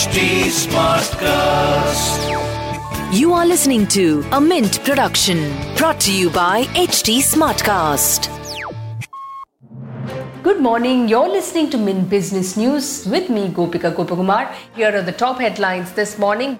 HT Smartcast. You are listening to a Mint production brought to you by HT Smartcast. Good morning. You're listening to Mint Business News with me, Gopika Gopakumar. Here are the top headlines this morning.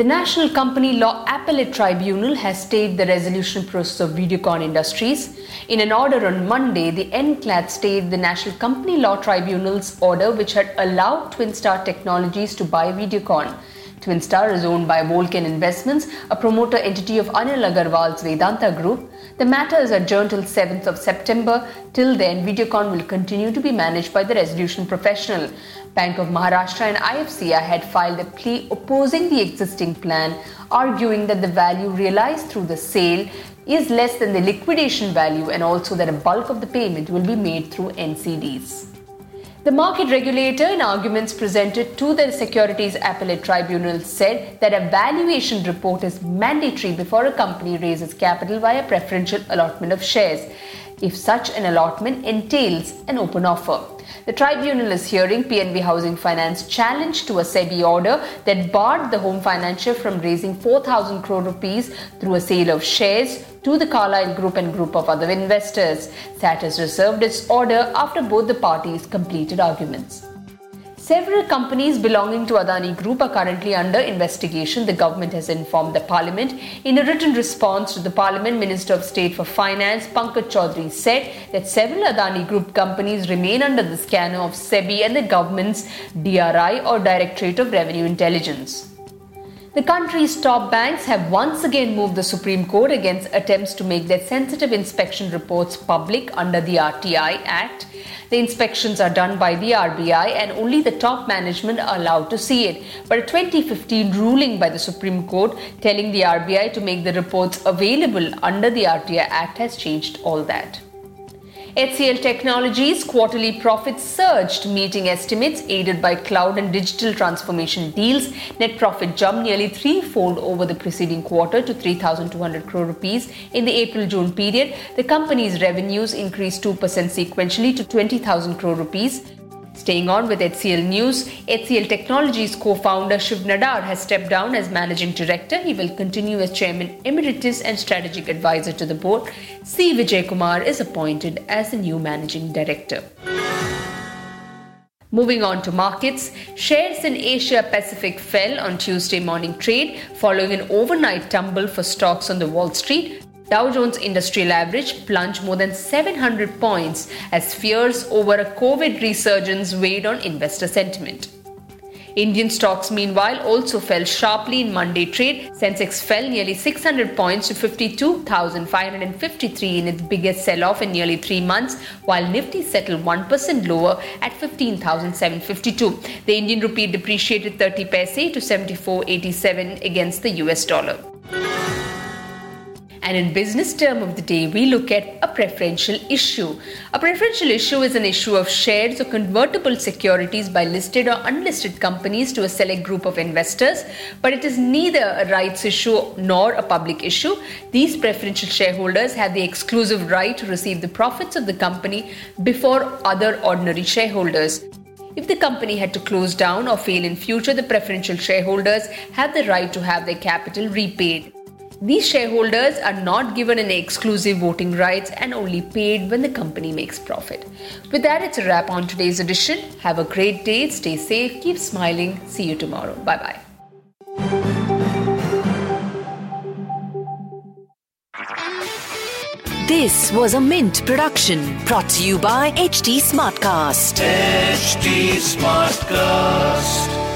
The National Company Law Appellate Tribunal has stayed the resolution process of Videocon Industries. In an order on Monday, the NCLAT stayed the National Company Law Tribunal's order which had allowed Twin Star Technologies to buy Videocon. Twinstar is owned by Volcan Investments, a promoter entity of Anil Agarwal's Vedanta Group. The matter is adjourned till 7th of September. Till then, Videocon will continue to be managed by the resolution professional. Bank of Maharashtra and IFCI had filed a plea opposing the existing plan, arguing that the value realized through the sale is less than the liquidation value and also that a bulk of the payment will be made through NCDs. The market regulator, in arguments presented to the Securities Appellate Tribunal, said that a valuation report is mandatory before a company raises capital via preferential allotment of shares, if such an allotment entails an open offer. The tribunal is hearing PNB Housing Finance challenge to a SEBI order that barred the home financier from raising 4,000 crore rupees through a sale of shares to the Carlyle Group and group of other investors. SAT has reserved its order after both the parties completed arguments. Several companies belonging to Adani Group are currently under investigation, the government has informed the parliament. In a written response to the parliament, Minister of State for Finance Pankaj Chaudhary said that several Adani Group companies remain under the scanner of SEBI and the government's DRI or Directorate of Revenue Intelligence. The country's top banks have once again moved the Supreme Court against attempts to make their sensitive inspection reports public under the RTI Act. The inspections are done by the RBI and only the top management are allowed to see it. But a 2015 ruling by the Supreme Court telling the RBI to make the reports available under the RTI Act has changed all that. HCL Technologies' quarterly profits surged, meeting estimates aided by cloud and digital transformation deals. Net profit jumped nearly threefold over the preceding quarter to 3,200 crore rupees. In the April-June period, the company's revenues increased 2% sequentially to 20,000 crore rupees. Staying on with HCL News, HCL Technologies co founder Shiv Nadar has stepped down as managing director. He will continue as chairman emeritus and strategic advisor to the board. C. Vijay Kumar is appointed as the new managing director. Moving on to markets, shares in Asia Pacific fell on Tuesday morning trade following an overnight tumble for stocks on the Wall Street. Dow Jones Industrial Average plunged more than 700 points as fears over a COVID resurgence weighed on investor sentiment. Indian stocks, meanwhile, also fell sharply in Monday trade. Sensex fell nearly 600 points to 52,553 in its biggest sell off in nearly three months, while Nifty settled 1% lower at 15,752. The Indian rupee depreciated 30 paise to 74.87 against the US dollar. And in business term of the day, we look at a preferential issue. A preferential issue is an issue of shares or convertible securities by listed or unlisted companies to a select group of investors, but it is neither a rights issue nor a public issue. These preferential shareholders have the exclusive right to receive the profits of the company before other ordinary shareholders. If the company had to close down or fail in future, the preferential shareholders have the right to have their capital repaid. These shareholders are not given any exclusive voting rights and only paid when the company makes profit. With that, it's a wrap on today's edition. Have a great day, stay safe, keep smiling. See you tomorrow. Bye bye. This was a Mint production brought to you by HT Smartcast. HT Smartcast.